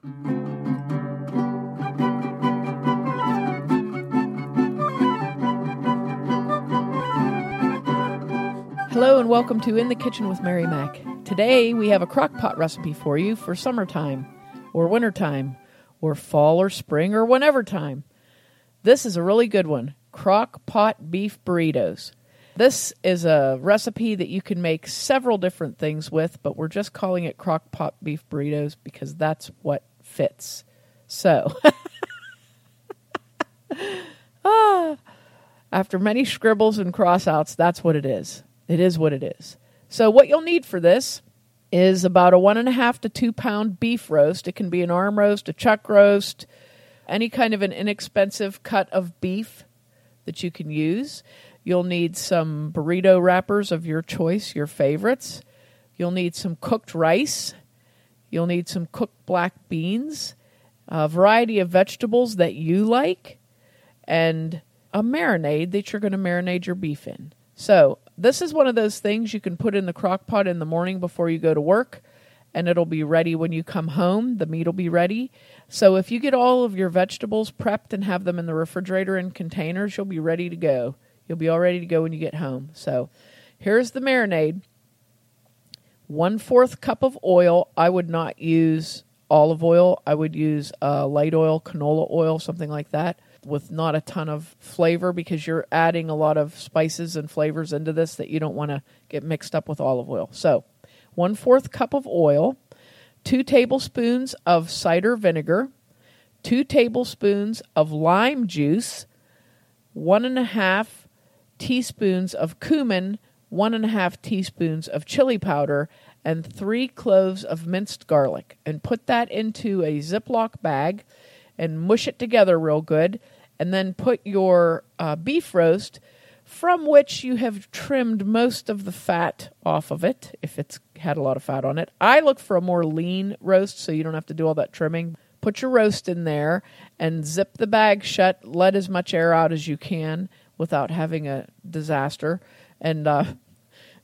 Hello and welcome to In the Kitchen with Mary Mac. Today we have a crock pot recipe for you for summertime, or wintertime, or fall or spring, or whenever time. This is a really good one crock pot beef burritos. This is a recipe that you can make several different things with, but we're just calling it crock pot beef burritos because that's what fits. So, ah, after many scribbles and crossouts, that's what it is. It is what it is. So, what you'll need for this is about a one and a half to two pound beef roast. It can be an arm roast, a chuck roast, any kind of an inexpensive cut of beef that you can use. You'll need some burrito wrappers of your choice, your favorites. You'll need some cooked rice. You'll need some cooked black beans, a variety of vegetables that you like, and a marinade that you're going to marinate your beef in. So, this is one of those things you can put in the crock pot in the morning before you go to work, and it'll be ready when you come home. The meat will be ready. So, if you get all of your vegetables prepped and have them in the refrigerator in containers, you'll be ready to go. You'll be all ready to go when you get home. So here's the marinade. One fourth cup of oil. I would not use olive oil. I would use uh, light oil, canola oil, something like that, with not a ton of flavor because you're adding a lot of spices and flavors into this that you don't want to get mixed up with olive oil. So, one fourth cup of oil, two tablespoons of cider vinegar, two tablespoons of lime juice, one and a half teaspoons of cumin, one and a half teaspoons of chili powder, and three cloves of minced garlic. And put that into a Ziploc bag and mush it together real good. And then put your uh, beef roast, from which you have trimmed most of the fat off of it, if it's had a lot of fat on it. I look for a more lean roast so you don't have to do all that trimming. Put your roast in there and zip the bag shut. Let as much air out as you can without having a disaster. And uh,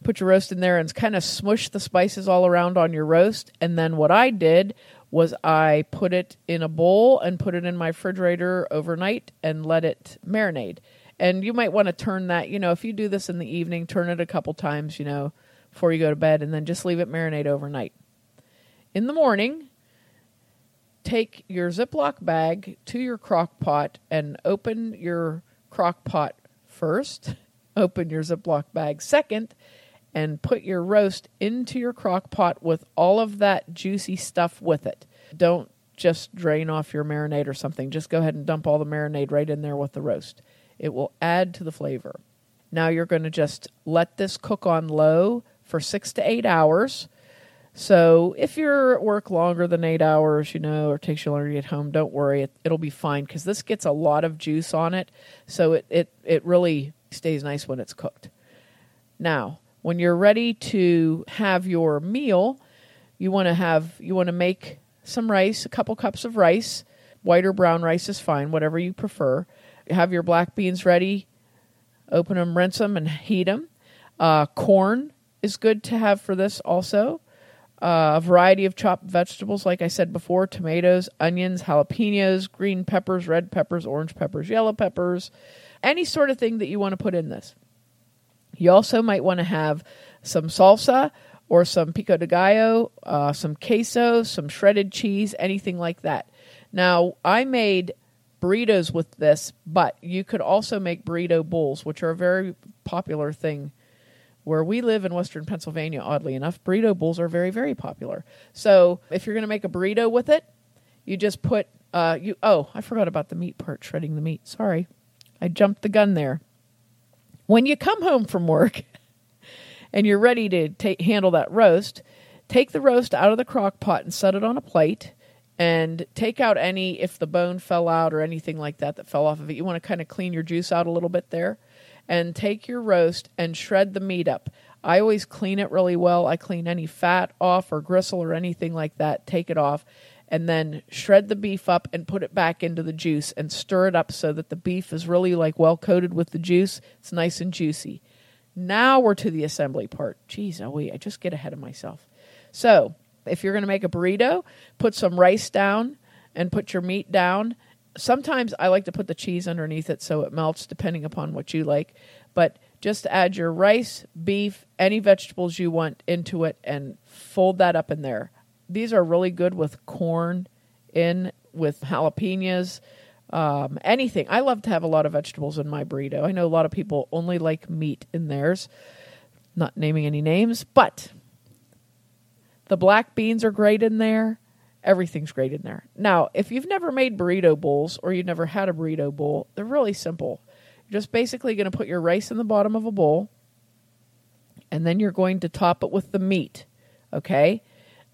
put your roast in there and kind of smush the spices all around on your roast. And then what I did was I put it in a bowl and put it in my refrigerator overnight and let it marinate. And you might want to turn that, you know, if you do this in the evening, turn it a couple times, you know, before you go to bed, and then just leave it marinate overnight. In the morning, take your Ziploc bag to your crock pot and open your crock pot first, open your Ziploc bag second, and put your roast into your crock pot with all of that juicy stuff with it. Don't just drain off your marinade or something. Just go ahead and dump all the marinade right in there with the roast. It will add to the flavor. Now you're going to just let this cook on low for six to eight hours. So if you're at work longer than eight hours, you know, or takes you longer to get home, don't worry. It, will be fine because this gets a lot of juice on it. So it, it, it really stays nice when it's cooked. Now, when you're ready to have your meal, you want to have you want to make some rice, a couple cups of rice. White or brown rice is fine, whatever you prefer. Have your black beans ready. Open them, rinse them, and heat them. Uh, corn is good to have for this also a variety of chopped vegetables, like I said before tomatoes, onions, jalapenos, green peppers, red peppers, orange peppers, yellow peppers, any sort of thing that you want to put in this. You also might want to have some salsa or some pico de gallo, uh, some queso, some shredded cheese, anything like that. Now, I made burritos with this, but you could also make burrito bowls, which are a very popular thing where we live in Western Pennsylvania, oddly enough, burrito bowls are very, very popular. So if you're going to make a burrito with it, you just put uh, you. Oh, I forgot about the meat part, shredding the meat. Sorry, I jumped the gun there. When you come home from work and you're ready to handle that roast, take the roast out of the crock pot and set it on a plate and take out any if the bone fell out or anything like that that fell off of it. You want to kind of clean your juice out a little bit there and take your roast and shred the meat up. I always clean it really well. I clean any fat off or gristle or anything like that, take it off, and then shred the beef up and put it back into the juice and stir it up so that the beef is really like well coated with the juice. It's nice and juicy. Now we're to the assembly part. Geez, oh wait, I just get ahead of myself. So If you're going to make a burrito, put some rice down and put your meat down. Sometimes I like to put the cheese underneath it so it melts, depending upon what you like. But just add your rice, beef, any vegetables you want into it and fold that up in there. These are really good with corn in, with jalapenos, um, anything. I love to have a lot of vegetables in my burrito. I know a lot of people only like meat in theirs. Not naming any names, but the black beans are great in there. Everything's great in there. Now, if you've never made burrito bowls or you've never had a burrito bowl, they're really simple. You're just basically going to put your rice in the bottom of a bowl and then you're going to top it with the meat. Okay?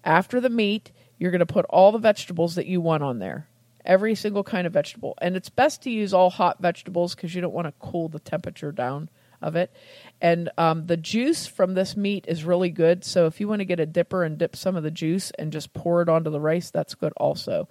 After the meat, you're going to put all the vegetables that you want on there. Every single kind of vegetable. And it's best to use all hot vegetables because you don't want to cool the temperature down of it. And um, the juice from this meat is really good. So if you want to get a dipper and dip some of the juice and just pour it onto the rice, that's good also.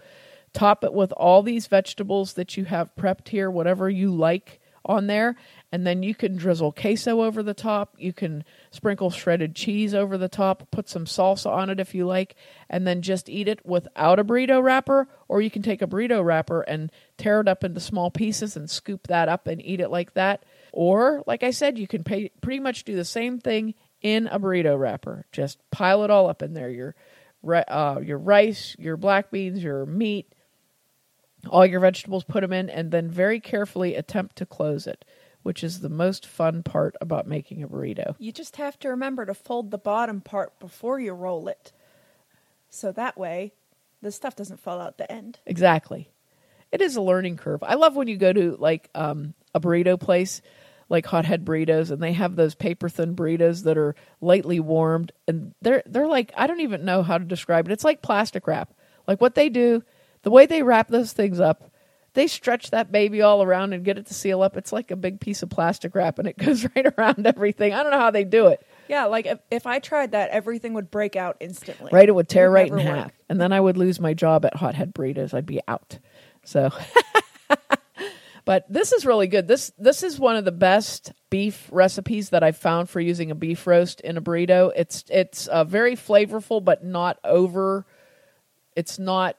Top it with all these vegetables that you have prepped here, whatever you like on there. And then you can drizzle queso over the top. You can sprinkle shredded cheese over the top, put some salsa on it if you like, and then just eat it without a burrito wrapper. Or you can take a burrito wrapper and tear it up into small pieces and scoop that up and eat it like that. Or, like I said, you can pay, pretty much do the same thing in a burrito wrapper. Just pile it all up in there. Your, uh, your rice, your black beans, your meat, all your vegetables, put them in, and then very carefully attempt to close it, which is the most fun part about making a burrito. You just have to remember to fold the bottom part before you roll it. So that way, the stuff doesn't fall out the end. Exactly. It is a learning curve. I love when you go to like um, a burrito place like hothead burritos and they have those paper thin burritos that are lightly warmed and they're they're like I don't even know how to describe it. It's like plastic wrap. Like what they do, the way they wrap those things up, they stretch that baby all around and get it to seal up. It's like a big piece of plastic wrap and it goes right around everything. I don't know how they do it. Yeah, like if, if I tried that, everything would break out instantly. Right, it would tear It would right in never half. And then I would lose my job at Hothead Burritos. I'd be out. So But this is really good. This this is one of the best beef recipes that I've found for using a beef roast in a burrito. It's it's uh, very flavorful, but not over. It's not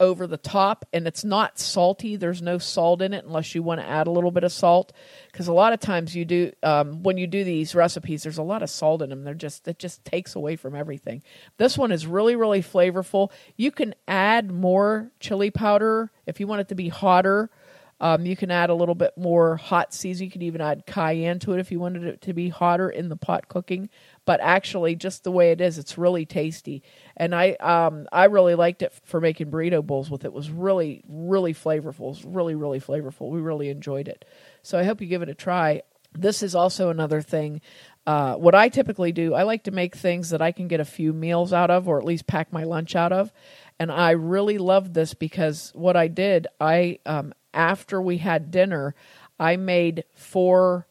over the top, and it's not salty. There's no salt in it unless you want to add a little bit of salt. Because a lot of times you do um, when you do these recipes, there's a lot of salt in them. They're just it just takes away from everything. This one is really really flavorful. You can add more chili powder if you want it to be hotter. Um, you can add a little bit more hot season. You can even add cayenne to it if you wanted it to be hotter in the pot cooking. But actually, just the way it is, it's really tasty. And I um, I really liked it for making burrito bowls with it. it was really really flavorful. It was really really flavorful. We really enjoyed it. So I hope you give it a try. This is also another thing. Uh, what I typically do, I like to make things that I can get a few meals out of, or at least pack my lunch out of. And I really love this because what I did, I um, after we had dinner, I made four.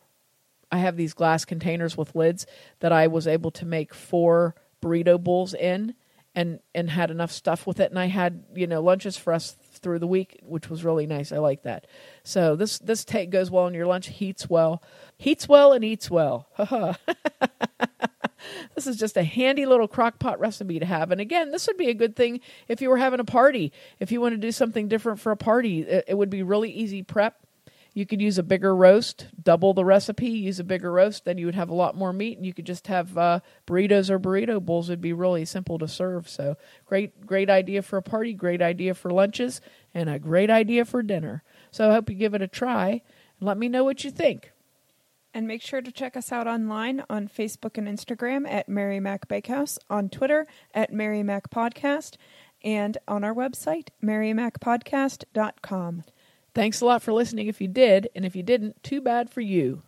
I have these glass containers with lids that I was able to make four burrito bowls in, and and had enough stuff with it. And I had you know lunches for us through the week, which was really nice. I like that. So this this take goes well in your lunch, heats well, heats well, and eats well. This is just a handy little crock pot recipe to have. And again, this would be a good thing if you were having a party. If you want to do something different for a party, it, it would be really easy prep. You could use a bigger roast, double the recipe, use a bigger roast, then you would have a lot more meat, and you could just have uh, burritos or burrito bowls. It'd be really simple to serve. So great, great idea for a party, great idea for lunches, and a great idea for dinner. So I hope you give it a try and let me know what you think. And make sure to check us out online on Facebook and Instagram at Mary Mac Bakehouse, on Twitter at Mary Mac Podcast, and on our website, marymacpodcast.com. Thanks a lot for listening if you did, and if you didn't, too bad for you.